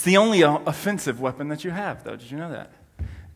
It's the only offensive weapon that you have, though. Did you know that?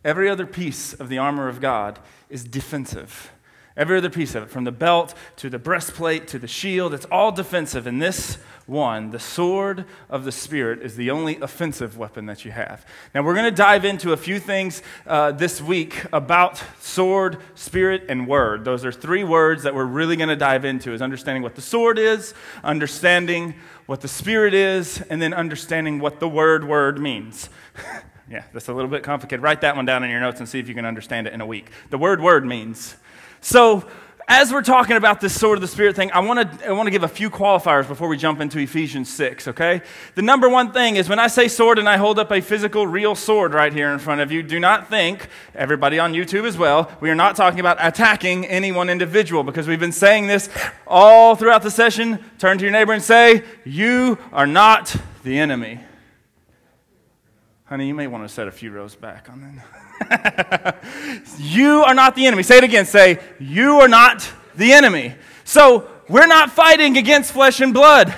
Every other piece of the armor of God is defensive. Every other piece of it, from the belt to the breastplate to the shield, it's all defensive. And this one, the sword of the Spirit, is the only offensive weapon that you have. Now, we're going to dive into a few things uh, this week about sword, spirit, and word. Those are three words that we're really going to dive into is understanding what the sword is, understanding what the spirit is, and then understanding what the word word means. yeah, that's a little bit complicated. Write that one down in your notes and see if you can understand it in a week. The word word means so, as we're talking about this sword of the Spirit thing, I want to I want to give a few qualifiers before we jump into Ephesians 6, okay? The number one thing is when I say sword and I hold up a physical, real sword right here in front of you, do not think, everybody on YouTube as well, we are not talking about attacking any one individual because we've been saying this all throughout the session. Turn to your neighbor and say, You are not the enemy. Honey, you may want to set a few rows back on that. you are not the enemy. Say it again. Say, You are not the enemy. So we're not fighting against flesh and blood.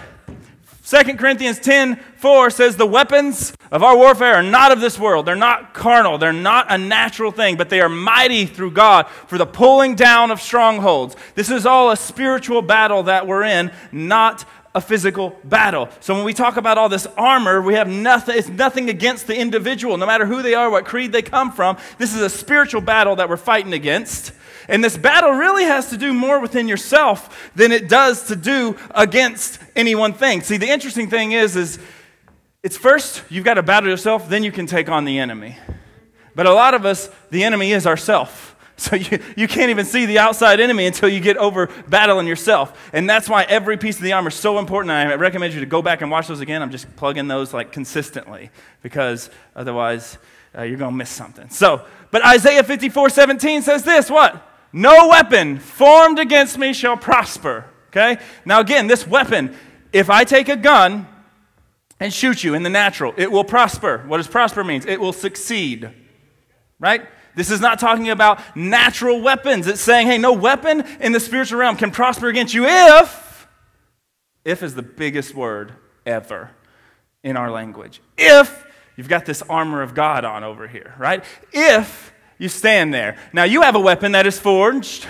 2 Corinthians 10 4 says, The weapons of our warfare are not of this world. They're not carnal. They're not a natural thing, but they are mighty through God for the pulling down of strongholds. This is all a spiritual battle that we're in, not a physical battle. So when we talk about all this armor, we have nothing, it's nothing against the individual, no matter who they are, what creed they come from. This is a spiritual battle that we're fighting against. And this battle really has to do more within yourself than it does to do against any one thing. See, the interesting thing is, is it's first you've got to battle yourself, then you can take on the enemy. But a lot of us, the enemy is ourself. So you, you can't even see the outside enemy until you get over battling yourself. And that's why every piece of the armor is so important. I recommend you to go back and watch those again. I'm just plugging those like consistently because otherwise uh, you're going to miss something. So, but Isaiah 54 17 says this what? No weapon formed against me shall prosper. Okay? Now, again, this weapon, if I take a gun and shoot you in the natural, it will prosper. What does prosper means? It will succeed. Right? This is not talking about natural weapons. It's saying, hey, no weapon in the spiritual realm can prosper against you if, if is the biggest word ever in our language. If you've got this armor of God on over here, right? If you stand there. Now, you have a weapon that is forged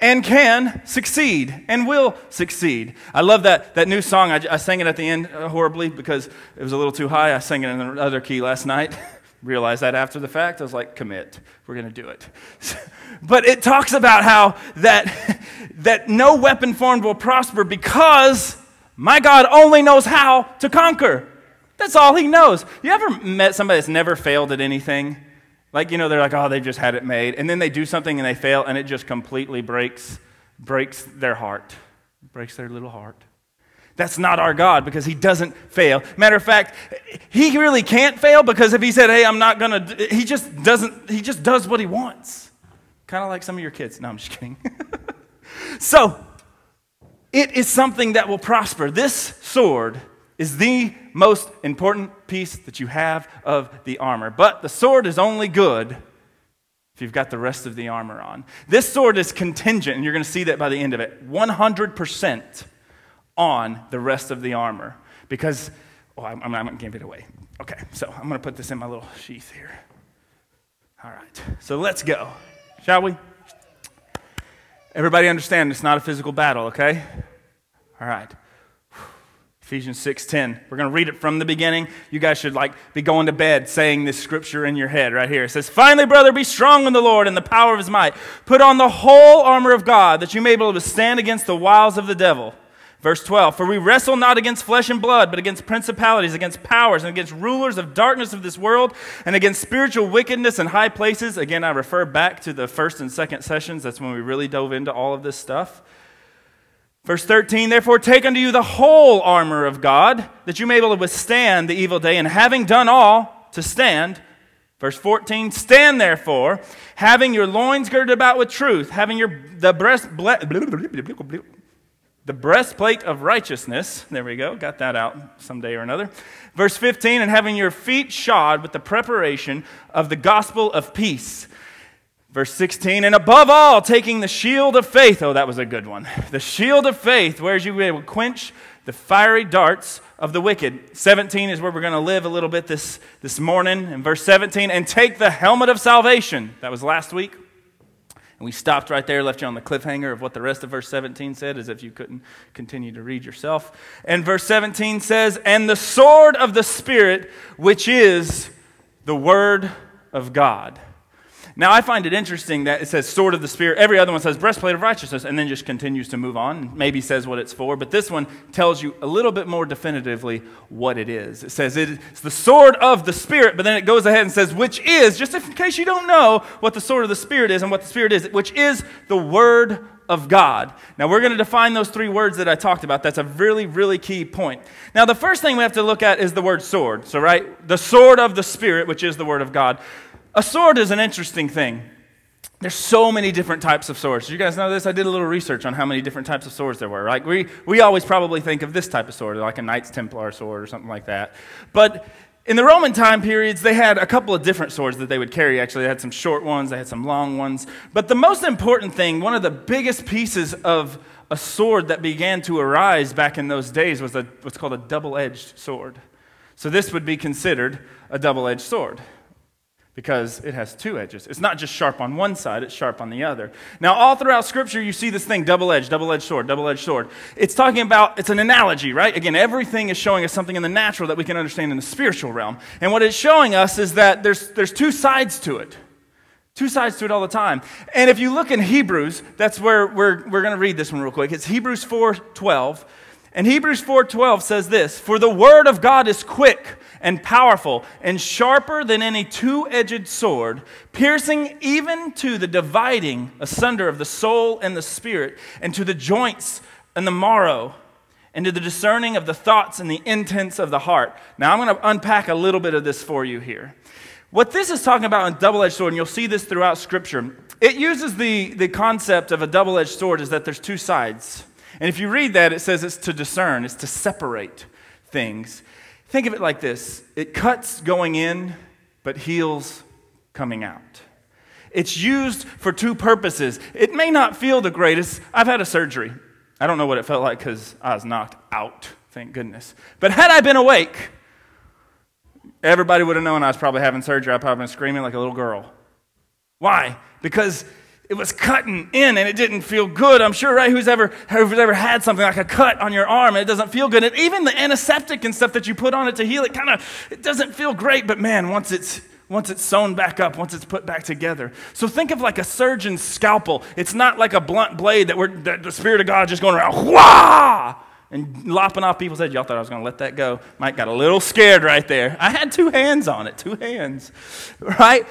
and can succeed and will succeed. I love that, that new song. I, I sang it at the end horribly because it was a little too high. I sang it in another key last night. realized that after the fact. I was like, commit. We're going to do it. but it talks about how that, that no weapon formed will prosper because my God only knows how to conquer. That's all he knows. You ever met somebody that's never failed at anything? Like, you know, they're like, oh, they've just had it made. And then they do something and they fail and it just completely breaks, breaks their heart, breaks their little heart. That's not our God because he doesn't fail. Matter of fact, he really can't fail because if he said, "Hey, I'm not going to," he just doesn't. He just does what he wants. Kind of like some of your kids. No, I'm just kidding. so, it is something that will prosper. This sword is the most important piece that you have of the armor. But the sword is only good if you've got the rest of the armor on. This sword is contingent, and you're going to see that by the end of it. 100% on the rest of the armor because, oh, I'm, I'm, going to give it away. Okay, so I'm going to put this in my little sheath here. All right, so let's go, shall we? Everybody understand it's not a physical battle, okay? All right. Ephesians 6:10. We're going to read it from the beginning. You guys should like be going to bed saying this scripture in your head right here. It says, "Finally, brother, be strong in the Lord and the power of his might. Put on the whole armor of God that you may be able to stand against the wiles of the devil." Verse 12 For we wrestle not against flesh and blood, but against principalities, against powers, and against rulers of darkness of this world, and against spiritual wickedness in high places. Again, I refer back to the first and second sessions. That's when we really dove into all of this stuff. Verse 13, therefore take unto you the whole armor of God, that you may be able to withstand the evil day, and having done all, to stand. Verse 14, stand therefore, having your loins girded about with truth, having your the breast ble- the breastplate of righteousness. There we go, got that out someday or another. Verse 15, and having your feet shod with the preparation of the gospel of peace. Verse 16, and above all, taking the shield of faith. Oh, that was a good one. The shield of faith, whereas you will quench the fiery darts of the wicked. 17 is where we're going to live a little bit this, this morning. In verse 17, and take the helmet of salvation. That was last week. And we stopped right there, left you on the cliffhanger of what the rest of verse 17 said, as if you couldn't continue to read yourself. And verse 17 says, And the sword of the Spirit, which is the word of God. Now, I find it interesting that it says sword of the Spirit. Every other one says breastplate of righteousness and then just continues to move on, maybe says what it's for. But this one tells you a little bit more definitively what it is. It says it's the sword of the Spirit, but then it goes ahead and says, which is, just in case you don't know what the sword of the Spirit is and what the Spirit is, which is the Word of God. Now, we're going to define those three words that I talked about. That's a really, really key point. Now, the first thing we have to look at is the word sword. So, right? The sword of the Spirit, which is the Word of God. A sword is an interesting thing. There's so many different types of swords. You guys know this? I did a little research on how many different types of swords there were. Like we, we always probably think of this type of sword, like a Knights Templar sword or something like that. But in the Roman time periods, they had a couple of different swords that they would carry. Actually, they had some short ones, they had some long ones. But the most important thing, one of the biggest pieces of a sword that began to arise back in those days was a, what's called a double edged sword. So this would be considered a double edged sword because it has two edges. It's not just sharp on one side, it's sharp on the other. Now, all throughout Scripture, you see this thing double edged, double edged sword, double edged sword. It's talking about, it's an analogy, right? Again, everything is showing us something in the natural that we can understand in the spiritual realm. And what it's showing us is that there's, there's two sides to it. Two sides to it all the time. And if you look in Hebrews, that's where we're, we're going to read this one real quick. It's Hebrews 4 12. And Hebrews 4:12 says this, "For the word of God is quick and powerful and sharper than any two-edged sword, piercing even to the dividing asunder of the soul and the spirit, and to the joints and the marrow, and to the discerning of the thoughts and the intents of the heart." Now I'm going to unpack a little bit of this for you here. What this is talking about in double edged sword, and you'll see this throughout Scripture, it uses the, the concept of a double edged sword is that there's two sides. And if you read that, it says it's to discern, it's to separate things. Think of it like this it cuts going in, but heals coming out. It's used for two purposes. It may not feel the greatest. I've had a surgery. I don't know what it felt like because I was knocked out, thank goodness. But had I been awake, everybody would have known I was probably having surgery. I'd probably been screaming like a little girl. Why? Because it was cutting in and it didn't feel good. I'm sure, right? Who's ever, who's ever had something like a cut on your arm and it doesn't feel good. And even the antiseptic and stuff that you put on it to heal it kind of, it doesn't feel great. But man, once it's, once it's sewn back up, once it's put back together. So think of like a surgeon's scalpel. It's not like a blunt blade that, we're, that the Spirit of God just going around, wah! and lopping off people's heads. Y'all thought I was going to let that go. Mike got a little scared right there. I had two hands on it, two hands, right?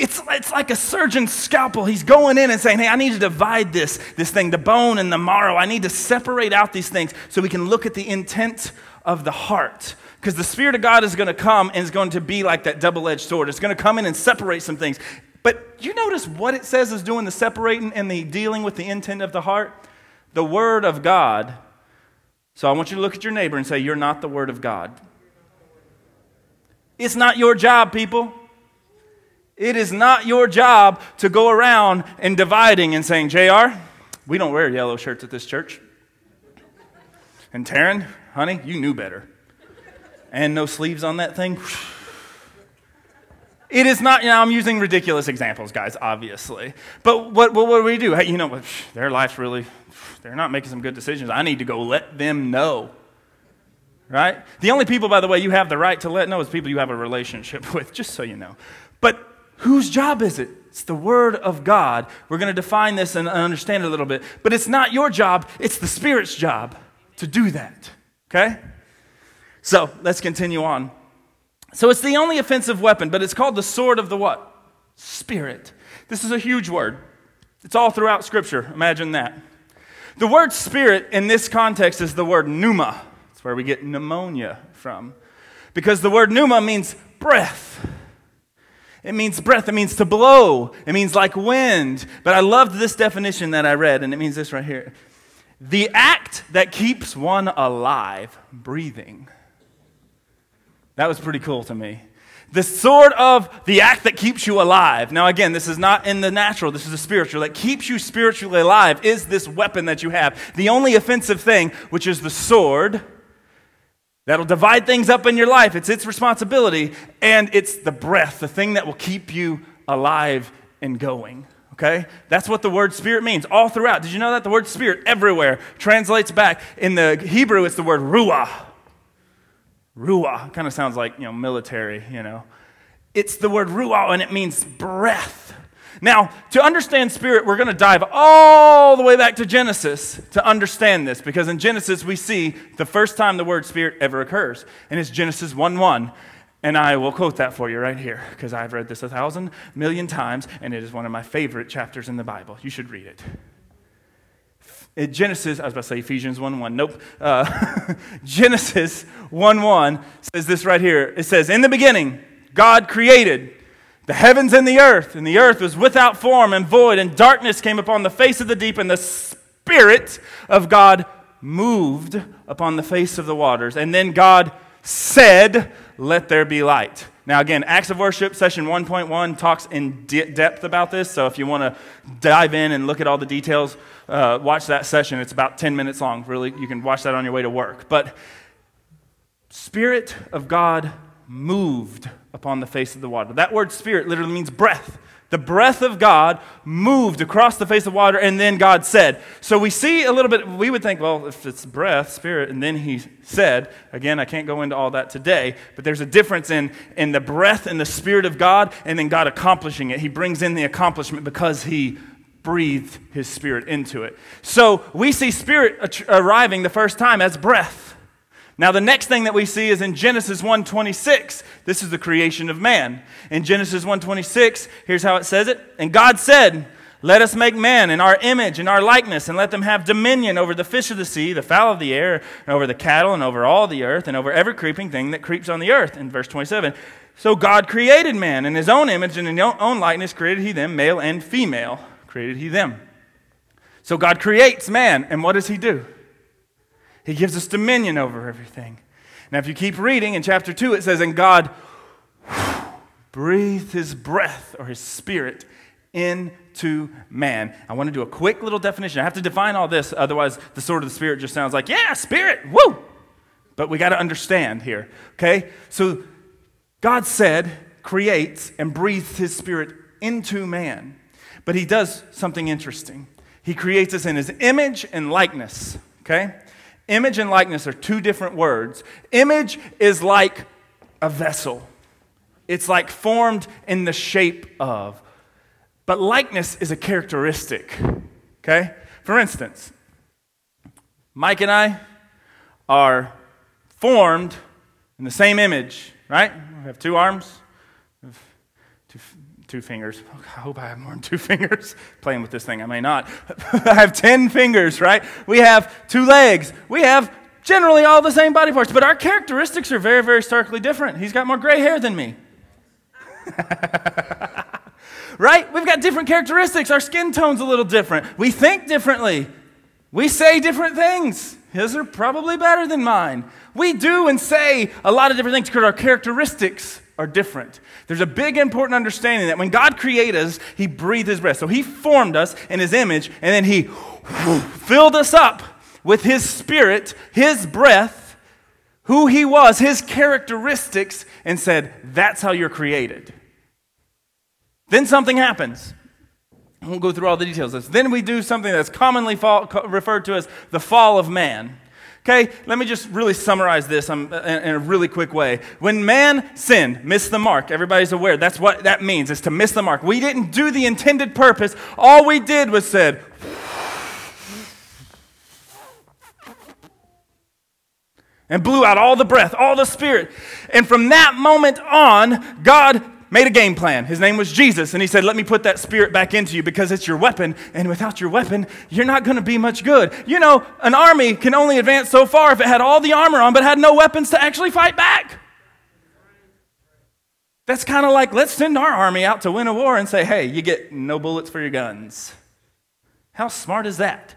It's, it's like a surgeon's scalpel. He's going in and saying, Hey, I need to divide this, this thing, the bone and the marrow. I need to separate out these things so we can look at the intent of the heart. Because the Spirit of God is going to come and is going to be like that double edged sword. It's going to come in and separate some things. But you notice what it says is doing the separating and the dealing with the intent of the heart? The Word of God. So I want you to look at your neighbor and say, You're not the Word of God. It's not your job, people. It is not your job to go around and dividing and saying, JR, we don't wear yellow shirts at this church. And Taryn, honey, you knew better. And no sleeves on that thing. It is not, you know, I'm using ridiculous examples, guys, obviously. But what, what, what do we do? Hey, you know, their life's really, they're not making some good decisions. I need to go let them know. Right? The only people, by the way, you have the right to let know is people you have a relationship with, just so you know. But Whose job is it? It's the Word of God. We're going to define this and understand it a little bit. But it's not your job, it's the Spirit's job to do that. Okay? So let's continue on. So it's the only offensive weapon, but it's called the sword of the what? Spirit. This is a huge word. It's all throughout Scripture. Imagine that. The word spirit in this context is the word pneuma. It's where we get pneumonia from. Because the word pneuma means breath. It means breath. It means to blow. It means like wind. But I loved this definition that I read, and it means this right here the act that keeps one alive, breathing. That was pretty cool to me. The sword of the act that keeps you alive. Now, again, this is not in the natural, this is the spiritual. That keeps you spiritually alive is this weapon that you have. The only offensive thing, which is the sword that'll divide things up in your life. It's its responsibility, and it's the breath, the thing that will keep you alive and going. Okay? That's what the word spirit means all throughout. Did you know that? The word spirit everywhere translates back. In the Hebrew, it's the word ruah. Ruah. Kind of sounds like, you know, military, you know. It's the word ruah, and it means breath. Now, to understand spirit, we're going to dive all the way back to Genesis to understand this, because in Genesis we see the first time the word spirit ever occurs, and it's Genesis 1 1. And I will quote that for you right here, because I've read this a thousand million times, and it is one of my favorite chapters in the Bible. You should read it. In Genesis, I was about to say Ephesians 1 1. Nope. Uh, Genesis 1 1 says this right here. It says, In the beginning, God created the heavens and the earth, and the earth was without form and void, and darkness came upon the face of the deep, and the Spirit of God moved upon the face of the waters. And then God said, Let there be light. Now, again, Acts of Worship, session 1.1, talks in de- depth about this. So if you want to dive in and look at all the details, uh, watch that session. It's about 10 minutes long. Really, you can watch that on your way to work. But Spirit of God moved upon the face of the water. That word spirit literally means breath. The breath of God moved across the face of water, and then God said. So we see a little bit, we would think, well, if it's breath, spirit, and then he said, again, I can't go into all that today, but there's a difference in, in the breath and the spirit of God, and then God accomplishing it. He brings in the accomplishment because he breathed his spirit into it. So we see spirit arriving the first time as breath. Now the next thing that we see is in Genesis 1:26. This is the creation of man. In Genesis 1:26, here's how it says it. And God said, "Let us make man in our image and our likeness, and let them have dominion over the fish of the sea, the fowl of the air, and over the cattle, and over all the earth, and over every creeping thing that creeps on the earth." In verse 27. So God created man in his own image and in his own likeness created he them, male and female created he them. So God creates man, and what does he do? He gives us dominion over everything. Now, if you keep reading in chapter 2, it says, And God breathed his breath or his spirit into man. I want to do a quick little definition. I have to define all this, otherwise, the sword of the spirit just sounds like, yeah, spirit, woo! But we got to understand here, okay? So, God said, creates, and breathes his spirit into man. But he does something interesting. He creates us in his image and likeness, okay? Image and likeness are two different words. Image is like a vessel, it's like formed in the shape of. But likeness is a characteristic. Okay? For instance, Mike and I are formed in the same image, right? We have two arms, two fingers. Oh, I hope I have more than two fingers. Playing with this thing, I may not. I have 10 fingers, right? We have two legs. We have generally all the same body parts, but our characteristics are very, very starkly different. He's got more gray hair than me. right? We've got different characteristics. Our skin tone's a little different. We think differently. We say different things. His are probably better than mine. We do and say a lot of different things because our characteristics are different. There's a big important understanding that when God created us, He breathed His breath. So He formed us in His image, and then He filled us up with His Spirit, His breath, who He was, His characteristics, and said, That's how you're created. Then something happens. I won't go through all the details of this. Then we do something that's commonly fall, referred to as the fall of man. Okay, let me just really summarize this um, in a really quick way. When man sinned, missed the mark, everybody's aware. That's what that means, is to miss the mark. We didn't do the intended purpose. All we did was said, and blew out all the breath, all the spirit. And from that moment on, God made a game plan. His name was Jesus. And he said, Let me put that spirit back into you because it's your weapon. And without your weapon, you're not going to be much good. You know, an army can only advance so far if it had all the armor on but had no weapons to actually fight back. That's kind of like let's send our army out to win a war and say, Hey, you get no bullets for your guns. How smart is that?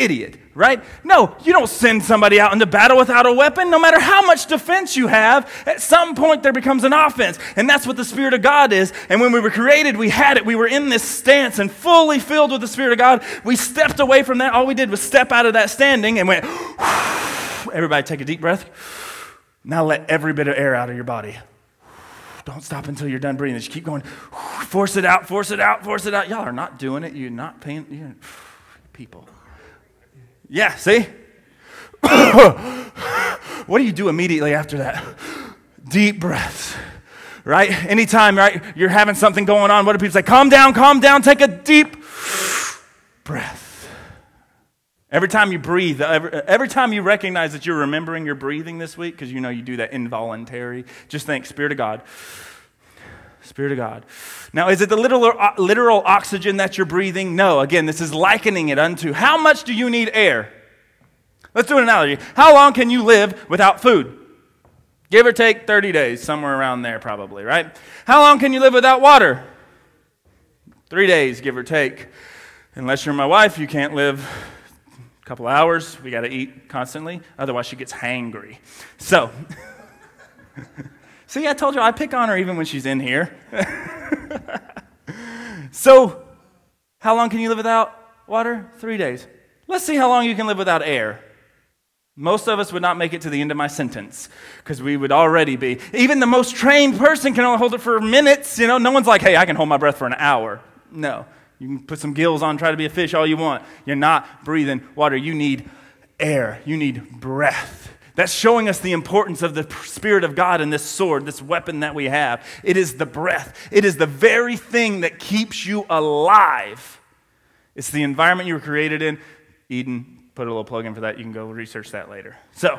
Idiot, right? No, you don't send somebody out into battle without a weapon. No matter how much defense you have, at some point there becomes an offense. And that's what the Spirit of God is. And when we were created, we had it. We were in this stance and fully filled with the Spirit of God. We stepped away from that. All we did was step out of that standing and went, everybody take a deep breath. Now let every bit of air out of your body. Don't stop until you're done breathing. Just keep going. Force it out, force it out, force it out. Y'all are not doing it. You're not paying. You're, people. Yeah, see? what do you do immediately after that? Deep breaths, right? Anytime, right, you're having something going on, what do people say? Calm down, calm down, take a deep breath. Every time you breathe, every, every time you recognize that you're remembering your breathing this week, because you know you do that involuntary, just think, Spirit of God. Spirit of God. Now, is it the literal, uh, literal oxygen that you're breathing? No. Again, this is likening it unto how much do you need air? Let's do an analogy. How long can you live without food? Give or take 30 days, somewhere around there, probably, right? How long can you live without water? Three days, give or take. Unless you're my wife, you can't live a couple hours. We got to eat constantly, otherwise, she gets hangry. So, see, I told you I pick on her even when she's in here. so, how long can you live without water? Three days. Let's see how long you can live without air. Most of us would not make it to the end of my sentence because we would already be. Even the most trained person can only hold it for minutes. You know, no one's like, hey, I can hold my breath for an hour. No. You can put some gills on, try to be a fish all you want. You're not breathing water. You need air, you need breath. That's showing us the importance of the Spirit of God and this sword, this weapon that we have. It is the breath, it is the very thing that keeps you alive. It's the environment you were created in. Eden, put a little plug in for that. You can go research that later. So,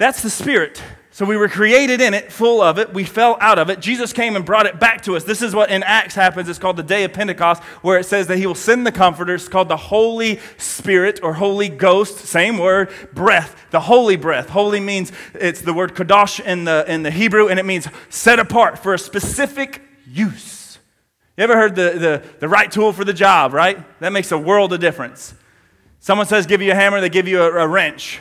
that's the Spirit. So we were created in it, full of it. We fell out of it. Jesus came and brought it back to us. This is what in Acts happens. It's called the day of Pentecost, where it says that he will send the comforter. It's called the Holy Spirit or Holy Ghost. Same word, breath. The holy breath. Holy means it's the word kadosh in the, in the Hebrew, and it means set apart for a specific use. You ever heard the, the, the right tool for the job, right? That makes a world of difference. Someone says, give you a hammer, they give you a, a wrench.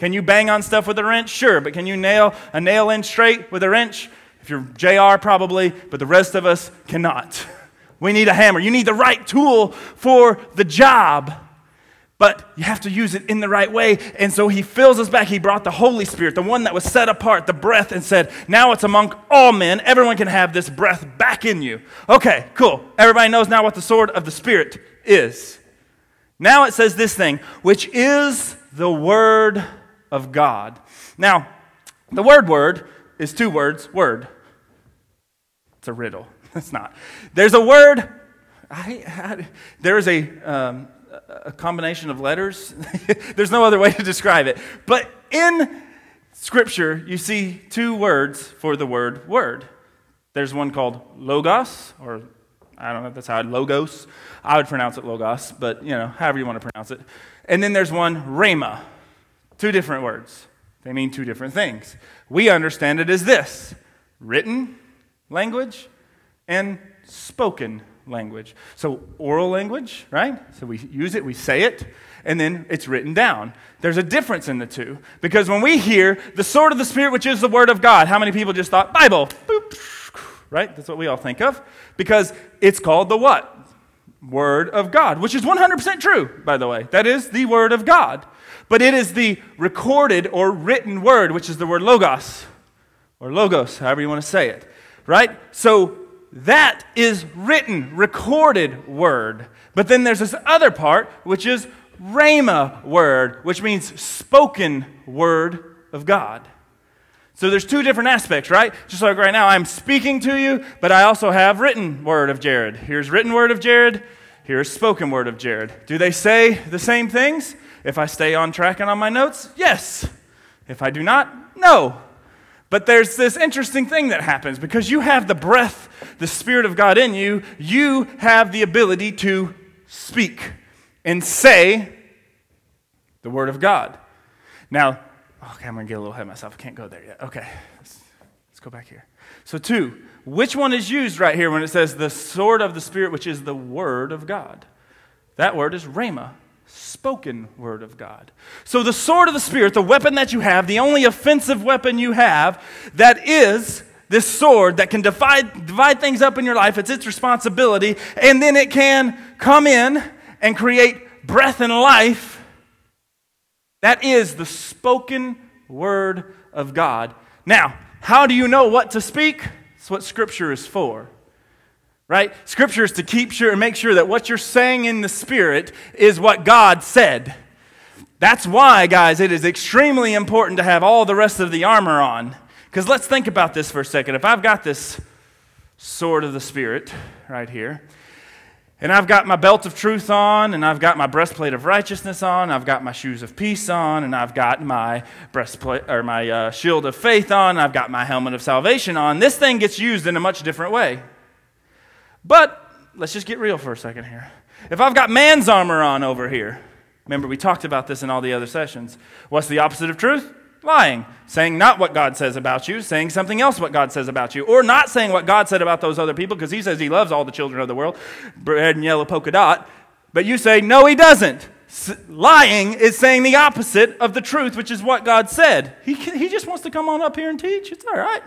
Can you bang on stuff with a wrench? Sure, but can you nail a nail in straight with a wrench? If you're JR, probably, but the rest of us cannot. We need a hammer. You need the right tool for the job, but you have to use it in the right way. And so he fills us back. He brought the Holy Spirit, the one that was set apart, the breath, and said, Now it's among all men. Everyone can have this breath back in you. Okay, cool. Everybody knows now what the sword of the Spirit is. Now it says this thing, which is the word of God. Now, the word word is two words word. It's a riddle. It's not. There's a word, I, I, there is a, um, a combination of letters. There's no other way to describe it. But in Scripture, you see two words for the word word. There's one called logos, or I don't know if that's how logos. I would pronounce it logos, but you know, however you want to pronounce it. And then there's one rhema, Two different words. They mean two different things. We understand it as this written language and spoken language. So, oral language, right? So we use it, we say it, and then it's written down. There's a difference in the two. Because when we hear the sword of the Spirit, which is the Word of God, how many people just thought, Bible? Boop, right? That's what we all think of. Because it's called the what? Word of God, which is 100% true, by the way. That is the Word of God but it is the recorded or written word, which is the word logos, or logos, however you want to say it, right? So that is written, recorded word. But then there's this other part, which is rhema word, which means spoken word of God. So there's two different aspects, right? Just like right now, I'm speaking to you, but I also have written word of Jared. Here's written word of Jared. Here's spoken word of Jared. Do they say the same things? If I stay on track and on my notes, yes. If I do not, no. But there's this interesting thing that happens because you have the breath, the Spirit of God in you, you have the ability to speak and say the Word of God. Now, okay, I'm going to get a little ahead of myself. I can't go there yet. Okay, let's, let's go back here. So, two, which one is used right here when it says the sword of the Spirit, which is the Word of God? That word is rhema spoken word of God. So, the sword of the Spirit, the weapon that you have, the only offensive weapon you have, that is this sword that can divide, divide things up in your life, it's its responsibility, and then it can come in and create breath and life. That is the spoken Word of God. Now, how do you know what to speak? It's what Scripture is for. Right? Scripture is to keep sure and make sure that what you're saying in the Spirit is what God said. That's why, guys, it is extremely important to have all the rest of the armor on. Because let's think about this for a second. If I've got this sword of the Spirit right here, and I've got my belt of truth on, and I've got my breastplate of righteousness on, I've got my shoes of peace on, and I've got my breastplate or my uh, shield of faith on, I've got my helmet of salvation on. This thing gets used in a much different way. But let's just get real for a second here. If I've got man's armor on over here, remember we talked about this in all the other sessions. What's the opposite of truth? lying, saying not what God says about you, saying something else what God says about you, or not saying what God said about those other people because he says he loves all the children of the world, red and yellow polka dot, but you say, no, he doesn't. S- lying is saying the opposite of the truth, which is what God said. He, he just wants to come on up here and teach. It's all right.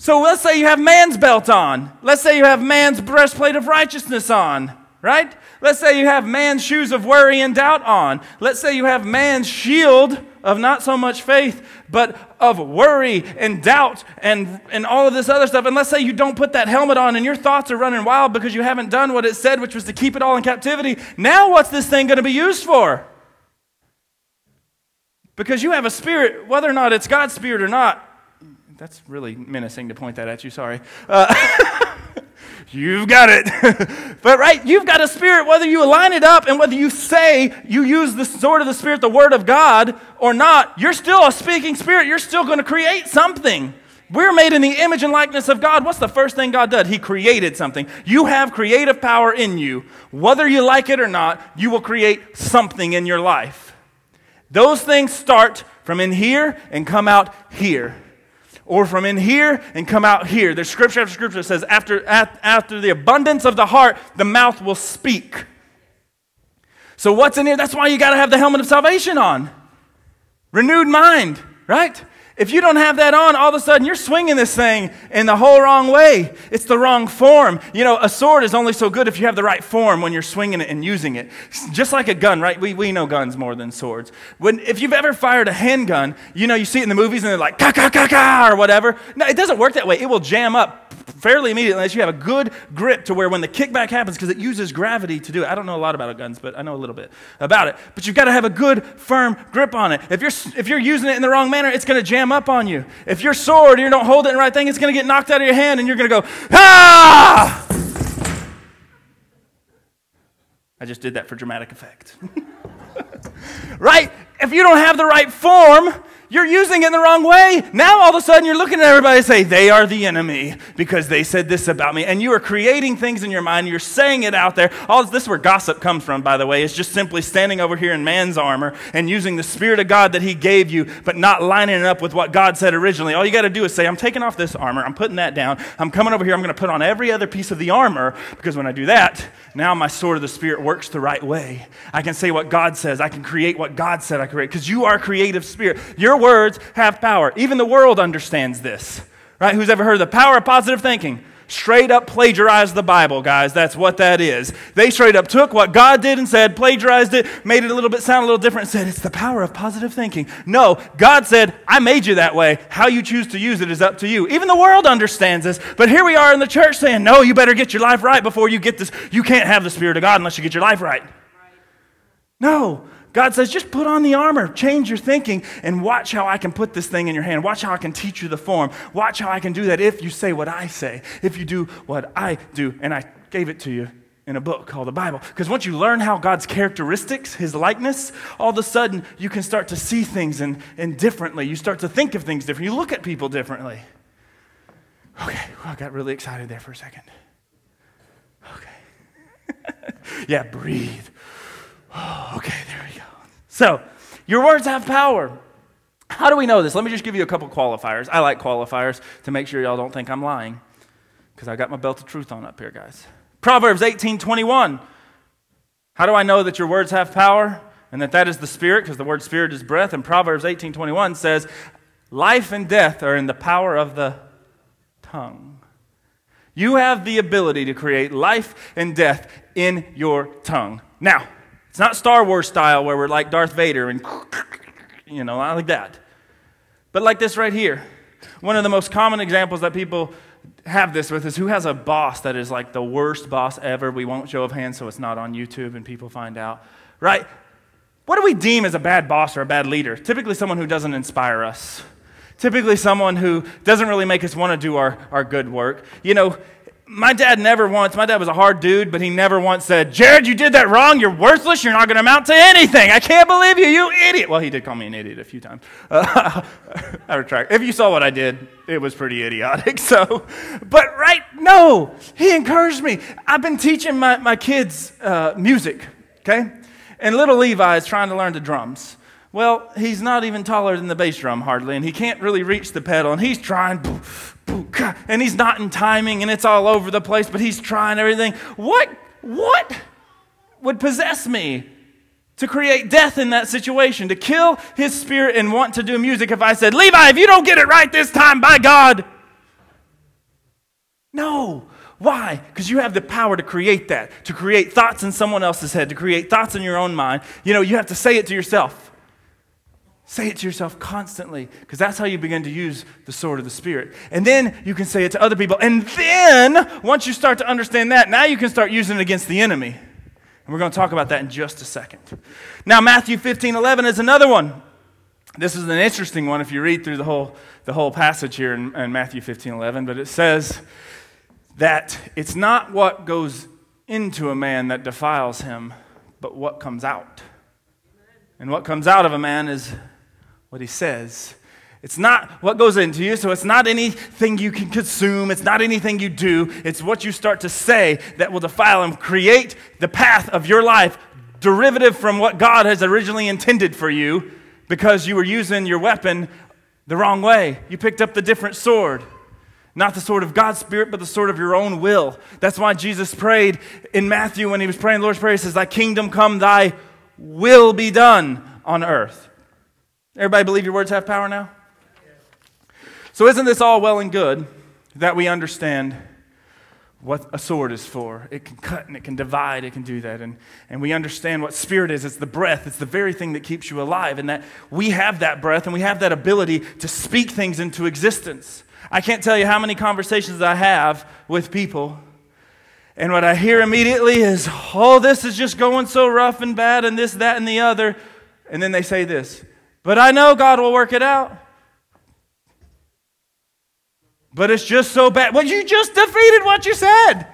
So let's say you have man's belt on. Let's say you have man's breastplate of righteousness on, right? Let's say you have man's shoes of worry and doubt on. Let's say you have man's shield of not so much faith, but of worry and doubt and, and all of this other stuff. And let's say you don't put that helmet on and your thoughts are running wild because you haven't done what it said, which was to keep it all in captivity. Now, what's this thing going to be used for? Because you have a spirit, whether or not it's God's spirit or not. That's really menacing to point that at you, sorry. Uh, You've got it. but right, you've got a spirit, whether you align it up and whether you say you use the sword of the spirit, the word of God, or not, you're still a speaking spirit. You're still going to create something. We're made in the image and likeness of God. What's the first thing God did? He created something. You have creative power in you. Whether you like it or not, you will create something in your life. Those things start from in here and come out here or from in here and come out here. There's scripture after scripture that says, after, after the abundance of the heart, the mouth will speak. So, what's in here? That's why you got to have the helmet of salvation on. Renewed mind, right? If you don't have that on, all of a sudden you're swinging this thing in the whole wrong way. It's the wrong form. You know, a sword is only so good if you have the right form when you're swinging it and using it. Just like a gun, right? We, we know guns more than swords. When, if you've ever fired a handgun, you know, you see it in the movies and they're like, ka, ka, ka, ka, or whatever. No, it doesn't work that way. It will jam up fairly immediately unless you have a good grip to where when the kickback happens, because it uses gravity to do it. I don't know a lot about guns, but I know a little bit about it. But you've got to have a good, firm grip on it. If you're, if you're using it in the wrong manner, it's going to jam up on you. If your sword, you don't hold it in the right thing, it's going to get knocked out of your hand and you're going to go, ah! I just did that for dramatic effect. right? If you don't have the right form, you're using it in the wrong way. Now all of a sudden you're looking at everybody and say, they are the enemy because they said this about me. And you are creating things in your mind. You're saying it out there. All this is where gossip comes from, by the way. It's just simply standing over here in man's armor and using the Spirit of God that He gave you, but not lining it up with what God said originally. All you got to do is say, I'm taking off this armor. I'm putting that down. I'm coming over here. I'm going to put on every other piece of the armor because when I do that, now my sword of the Spirit works the right way. I can say what God says. I can create what God said I create because you are creative spirit. Your words have power. Even the world understands this, right? Who's ever heard of the power of positive thinking? Straight up plagiarized the Bible, guys. That's what that is. They straight up took what God did and said, plagiarized it, made it a little bit sound a little different, and said, It's the power of positive thinking. No, God said, I made you that way. How you choose to use it is up to you. Even the world understands this. But here we are in the church saying, No, you better get your life right before you get this. You can't have the Spirit of God unless you get your life right. No, God says, just put on the armor, change your thinking, and watch how I can put this thing in your hand. Watch how I can teach you the form. Watch how I can do that if you say what I say, if you do what I do. And I gave it to you in a book called the Bible. Because once you learn how God's characteristics, his likeness, all of a sudden you can start to see things and, and differently. You start to think of things differently. You look at people differently. Okay, well, I got really excited there for a second. Okay. yeah, breathe. Okay, there we go. So, your words have power. How do we know this? Let me just give you a couple qualifiers. I like qualifiers to make sure y'all don't think I'm lying because I got my belt of truth on up here, guys. Proverbs 18 21. How do I know that your words have power and that that is the spirit? Because the word spirit is breath. And Proverbs 18 21 says, Life and death are in the power of the tongue. You have the ability to create life and death in your tongue. Now, it's not Star Wars style where we're like Darth Vader and you know, like that. But like this right here. One of the most common examples that people have this with is who has a boss that is like the worst boss ever. We won't show of hands so it's not on YouTube and people find out. Right? What do we deem as a bad boss or a bad leader? Typically, someone who doesn't inspire us. Typically, someone who doesn't really make us want to do our, our good work. You know, my dad never once, my dad was a hard dude, but he never once said, Jared, you did that wrong. You're worthless. You're not going to amount to anything. I can't believe you, you idiot. Well, he did call me an idiot a few times. Uh, I retract. If you saw what I did, it was pretty idiotic. So, but right, no, he encouraged me. I've been teaching my, my kids uh, music, okay? And little Levi is trying to learn the drums. Well, he's not even taller than the bass drum hardly, and he can't really reach the pedal, and he's trying, and he's not in timing, and it's all over the place, but he's trying everything. What, what would possess me to create death in that situation, to kill his spirit and want to do music if I said, Levi, if you don't get it right this time, by God? No. Why? Because you have the power to create that, to create thoughts in someone else's head, to create thoughts in your own mind. You know, you have to say it to yourself. Say it to yourself constantly, because that's how you begin to use the sword of the Spirit. And then you can say it to other people. And then, once you start to understand that, now you can start using it against the enemy. And we're going to talk about that in just a second. Now, Matthew 15 11 is another one. This is an interesting one if you read through the whole, the whole passage here in, in Matthew 15 11, but it says that it's not what goes into a man that defiles him, but what comes out. And what comes out of a man is what he says. It's not what goes into you, so it's not anything you can consume. It's not anything you do. It's what you start to say that will defile and create the path of your life derivative from what God has originally intended for you because you were using your weapon the wrong way. You picked up the different sword. Not the sword of God's Spirit, but the sword of your own will. That's why Jesus prayed in Matthew when he was praying the Lord's Prayer. He says, Thy kingdom come, thy will be done on earth Everybody believe your words have power now? So, isn't this all well and good that we understand what a sword is for? It can cut and it can divide, it can do that. And, and we understand what spirit is it's the breath, it's the very thing that keeps you alive. And that we have that breath and we have that ability to speak things into existence. I can't tell you how many conversations I have with people. And what I hear immediately is, oh, this is just going so rough and bad, and this, that, and the other. And then they say this but I know God will work it out. But it's just so bad. Well, you just defeated what you said.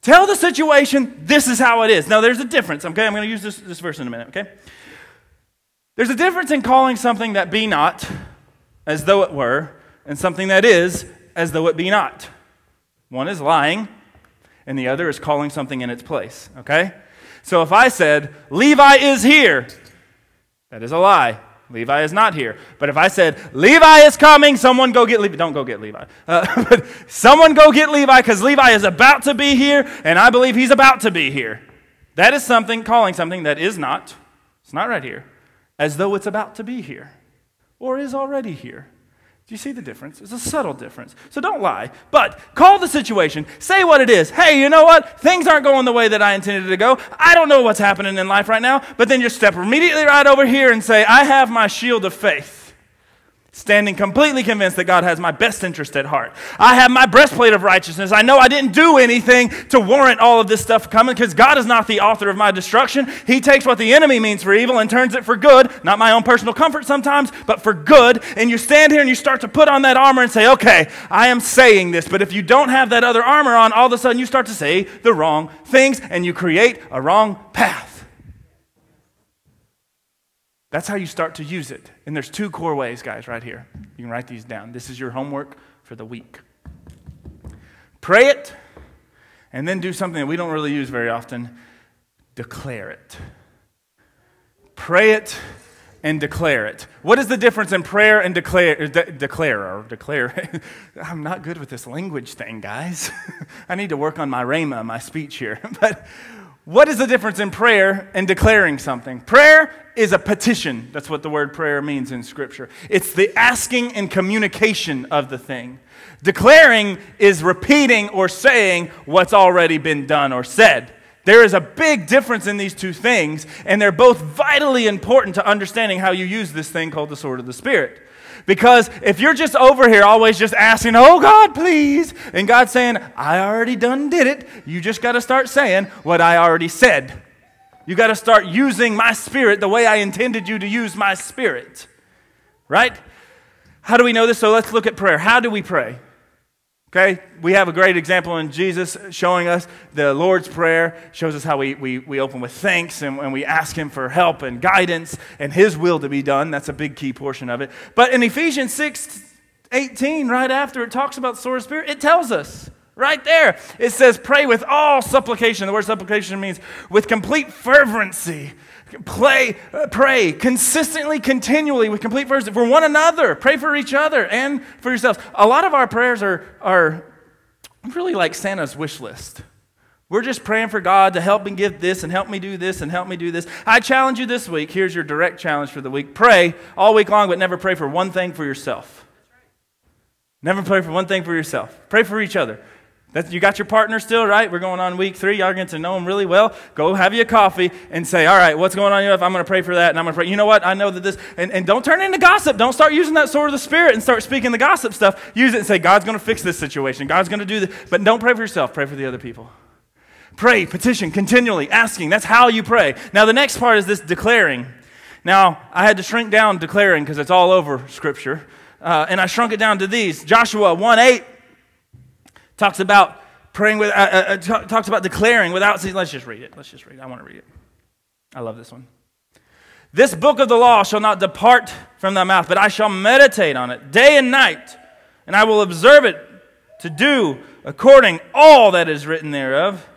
Tell the situation, this is how it is. Now, there's a difference, okay? I'm going to use this, this verse in a minute, okay? There's a difference in calling something that be not as though it were, and something that is as though it be not. One is lying, and the other is calling something in its place, okay? So if I said, Levi is here, that is a lie. Levi is not here. But if I said, Levi is coming, someone go get Levi. Don't go get Levi. Uh, but someone go get Levi because Levi is about to be here, and I believe he's about to be here. That is something, calling something that is not, it's not right here, as though it's about to be here or is already here. Do you see the difference? It's a subtle difference. So don't lie, but call the situation. Say what it is. Hey, you know what? Things aren't going the way that I intended to go. I don't know what's happening in life right now, but then you step immediately right over here and say, I have my shield of faith standing completely convinced that God has my best interest at heart. I have my breastplate of righteousness. I know I didn't do anything to warrant all of this stuff coming because God is not the author of my destruction. He takes what the enemy means for evil and turns it for good, not my own personal comfort sometimes, but for good. And you stand here and you start to put on that armor and say, okay, I am saying this. But if you don't have that other armor on, all of a sudden you start to say the wrong things and you create a wrong path. That's how you start to use it. And there's two core ways, guys, right here. You can write these down. This is your homework for the week. Pray it, and then do something that we don't really use very often declare it. Pray it and declare it. What is the difference in prayer and declare, uh, de- declare or declare? I'm not good with this language thing, guys. I need to work on my rhema, my speech here. but what is the difference in prayer and declaring something? Prayer is a petition. That's what the word prayer means in Scripture. It's the asking and communication of the thing. Declaring is repeating or saying what's already been done or said. There is a big difference in these two things, and they're both vitally important to understanding how you use this thing called the sword of the Spirit. Because if you're just over here always just asking, oh God, please, and God's saying, I already done did it, you just got to start saying what I already said. You got to start using my spirit the way I intended you to use my spirit. Right? How do we know this? So let's look at prayer. How do we pray? Okay, we have a great example in Jesus showing us the Lord's Prayer, shows us how we, we, we open with thanks and, and we ask Him for help and guidance and His will to be done. That's a big key portion of it. But in Ephesians 6 18, right after it talks about the sword spirit, it tells us right there. It says, Pray with all supplication. The word supplication means with complete fervency. Play, uh, pray consistently, continually, with complete fervency for one another. Pray for each other and for yourselves. A lot of our prayers are, are really like Santa's wish list. We're just praying for God to help me give this and help me do this and help me do this. I challenge you this week. Here's your direct challenge for the week. Pray all week long, but never pray for one thing for yourself. Never pray for one thing for yourself. Pray for each other. That's, you got your partner still, right? We're going on week three. Y'all are getting to know him really well. Go have you a coffee and say, all right, what's going on in your life? I'm going to pray for that. And I'm going to pray. You know what? I know that this, and, and don't turn into gossip. Don't start using that sword of the spirit and start speaking the gossip stuff. Use it and say, God's going to fix this situation. God's going to do this. But don't pray for yourself. Pray for the other people. Pray, petition, continually, asking. That's how you pray. Now, the next part is this declaring. Now, I had to shrink down declaring because it's all over Scripture. Uh, and I shrunk it down to these Joshua 1 8 talks about praying with, uh, uh, uh t- talks about declaring without ceasing. Let's just read it. Let's just read it. I want to read it. I love this one. This book of the law shall not depart from thy mouth, but I shall meditate on it day and night, and I will observe it to do according all that is written thereof,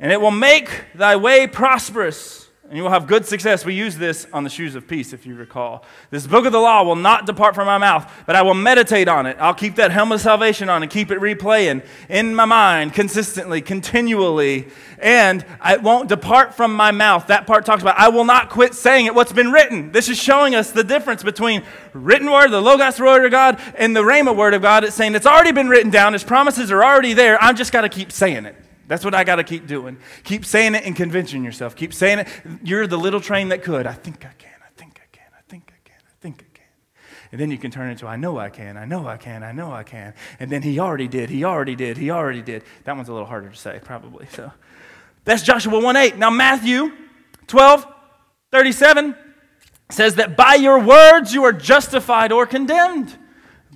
and it will make thy way prosperous and you will have good success. We use this on the shoes of peace, if you recall. This book of the law will not depart from my mouth, but I will meditate on it. I'll keep that helmet of salvation on and keep it replaying in my mind consistently, continually, and it won't depart from my mouth. That part talks about I will not quit saying it, what's been written. This is showing us the difference between written word, the Logos word of God, and the Rhema word of God. It's saying it's already been written down, His promises are already there. I've just got to keep saying it. That's what I got to keep doing. Keep saying it and convincing yourself. Keep saying it. You're the little train that could. I think I can. I think I can. I think I can. I think I can. And then you can turn into I know I can. I know I can. I know I can. And then he already did. He already did. He already did. That one's a little harder to say, probably. So that's Joshua 1 8. Now, Matthew 12 37 says that by your words you are justified or condemned.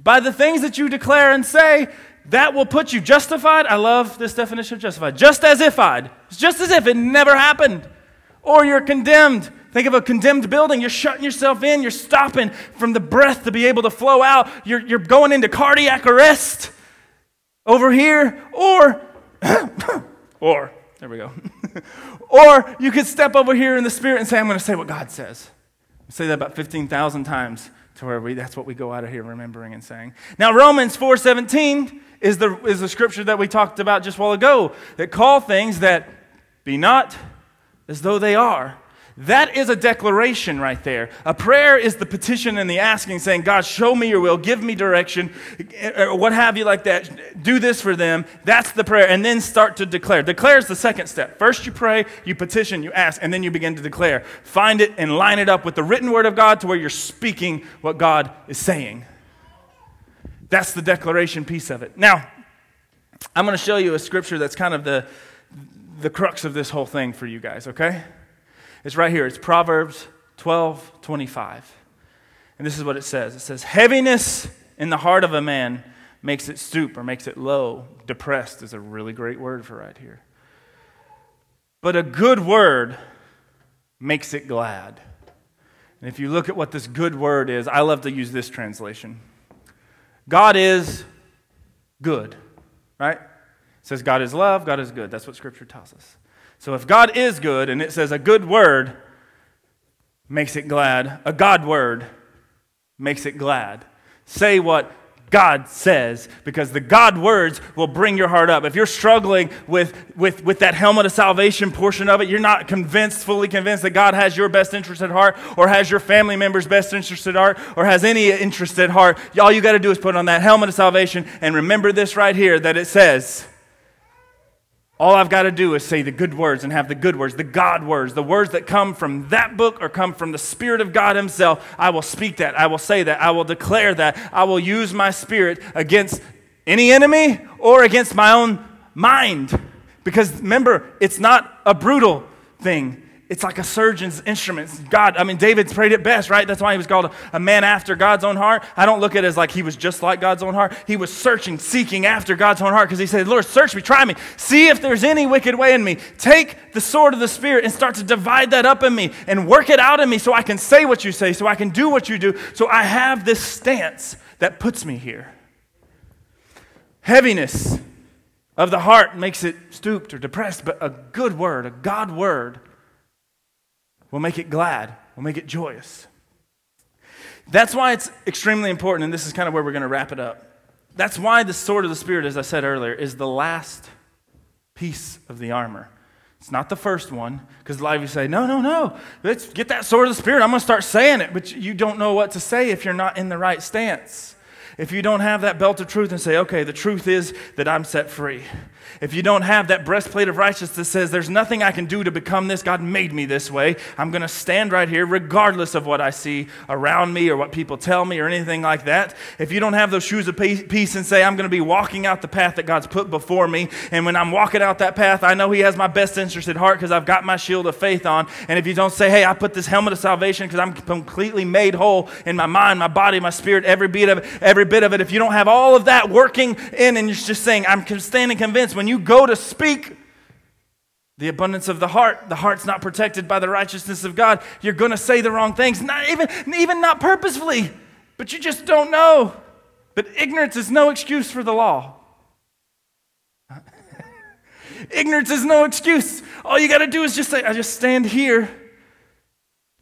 By the things that you declare and say, that will put you justified. I love this definition of justified. Just as if I'd. It's just as if it never happened. Or you're condemned. Think of a condemned building. You're shutting yourself in. You're stopping from the breath to be able to flow out. You're, you're going into cardiac arrest over here. Or, or, there we go. or you could step over here in the Spirit and say, I'm going to say what God says. I say that about 15,000 times to where we, that's what we go out of here remembering and saying. Now, Romans 4.17 is the, is the scripture that we talked about just a while ago that call things that be not as though they are. That is a declaration right there. A prayer is the petition and the asking, saying, God, show me your will, give me direction, or what have you like that. Do this for them. That's the prayer. And then start to declare. Declare is the second step. First, you pray, you petition, you ask, and then you begin to declare. Find it and line it up with the written word of God to where you're speaking what God is saying. That's the declaration piece of it. Now, I'm going to show you a scripture that's kind of the, the crux of this whole thing for you guys, okay? It's right here. It's Proverbs 12 25. And this is what it says it says, Heaviness in the heart of a man makes it stoop or makes it low. Depressed is a really great word for right here. But a good word makes it glad. And if you look at what this good word is, I love to use this translation. God is good, right? It says God is love, God is good. That's what Scripture tells us. So if God is good, and it says a good word makes it glad, a God word makes it glad. Say what God says, because the God words will bring your heart up. If you're struggling with, with, with that helmet of salvation portion of it, you're not convinced, fully convinced that God has your best interest at heart, or has your family member's best interest at heart, or has any interest at heart, all you got to do is put on that helmet of salvation and remember this right here that it says, All I've got to do is say the good words and have the good words, the God words, the words that come from that book or come from the Spirit of God Himself. I will speak that. I will say that. I will declare that. I will use my spirit against any enemy or against my own mind. Because remember, it's not a brutal thing, it's like a surgeon's instruments. God, I mean, David prayed it best, right? That's why he was called a, a, man after God's own heart. I don't look at it as like he was just like God's own heart. He was searching, seeking after God's own heart because he said, Lord, search me, try me, see if there's any wicked way in me. Take the sword of the Spirit and start to divide that up in me and work it out in me so I can say what you say, so I can do what you do, so I have this stance that puts me here. Heaviness of the heart makes it stooped or depressed, but a good word, a God word, We'll make it glad. We'll make it joyous. That's why it's extremely important, and this is kind of where we're going to wrap it up. That's why the sword of the Spirit, as I said earlier, is the last piece of the armor. It's not the first one, because a lot of you say, no, no, no, let's get that sword of the Spirit. I'm going to start saying it, but you don't know what to say if you're not in the right stance. If you don't have that belt of truth and say, okay, the truth is that I'm set free if you don't have that breastplate of righteousness that says, There's nothing I can do to become this, God made me this way, I'm going to stand right here regardless of what I see around me or what people tell me or anything like that. If you don't have those shoes of peace and say, I'm going to be walking out the path that God's put before me, and when I'm walking out that path, I know He has my best interest at heart because I've got my shield of faith on. And if you don't say, Hey, I put this helmet of salvation because I'm completely made whole in my mind, my body, my spirit, every bit of it, every bit of it, if you don't have all of that working in and you're just saying, I'm standing convinced, when you go to speak the abundance of the heart, the heart's not protected by the righteousness of God, you're going to say the wrong things, not even, even not purposefully, but you just don't know. But ignorance is no excuse for the law. ignorance is no excuse. All you got to do is just say, I just stand here.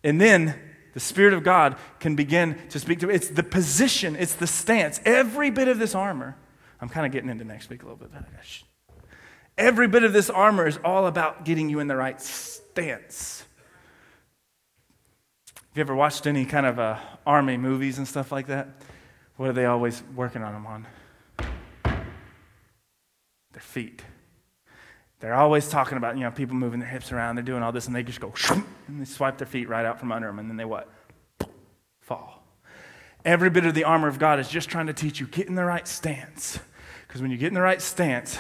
And then the Spirit of God can begin to speak to me. It's the position, it's the stance. Every bit of this armor. I'm kind of getting into next week a little bit. Every bit of this armor is all about getting you in the right stance. Have you ever watched any kind of uh, army movies and stuff like that? What are they always working on them on? Their feet. They're always talking about, you know, people moving their hips around, they're doing all this, and they just go, and they swipe their feet right out from under them, and then they what? Fall. Every bit of the armor of God is just trying to teach you get in the right stance. Because when you get in the right stance,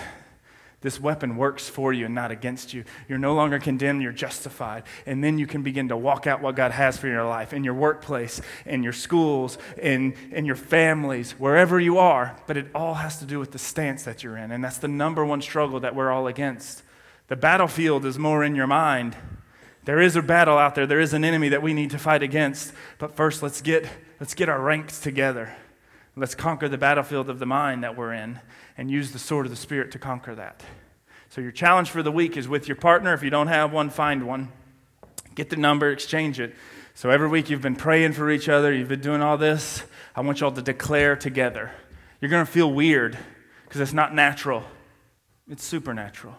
this weapon works for you and not against you. You're no longer condemned, you're justified. And then you can begin to walk out what God has for your life in your workplace, in your schools, in, in your families, wherever you are. But it all has to do with the stance that you're in. And that's the number one struggle that we're all against. The battlefield is more in your mind. There is a battle out there, there is an enemy that we need to fight against. But first, let's get, let's get our ranks together. Let's conquer the battlefield of the mind that we're in and use the sword of the Spirit to conquer that. So, your challenge for the week is with your partner. If you don't have one, find one. Get the number, exchange it. So, every week you've been praying for each other, you've been doing all this. I want y'all to declare together. You're going to feel weird because it's not natural, it's supernatural.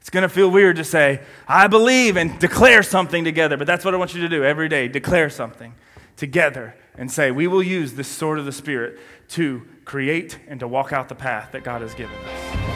It's going to feel weird to say, I believe, and declare something together. But that's what I want you to do every day. Declare something together and say, We will use this sword of the Spirit to create and to walk out the path that God has given us.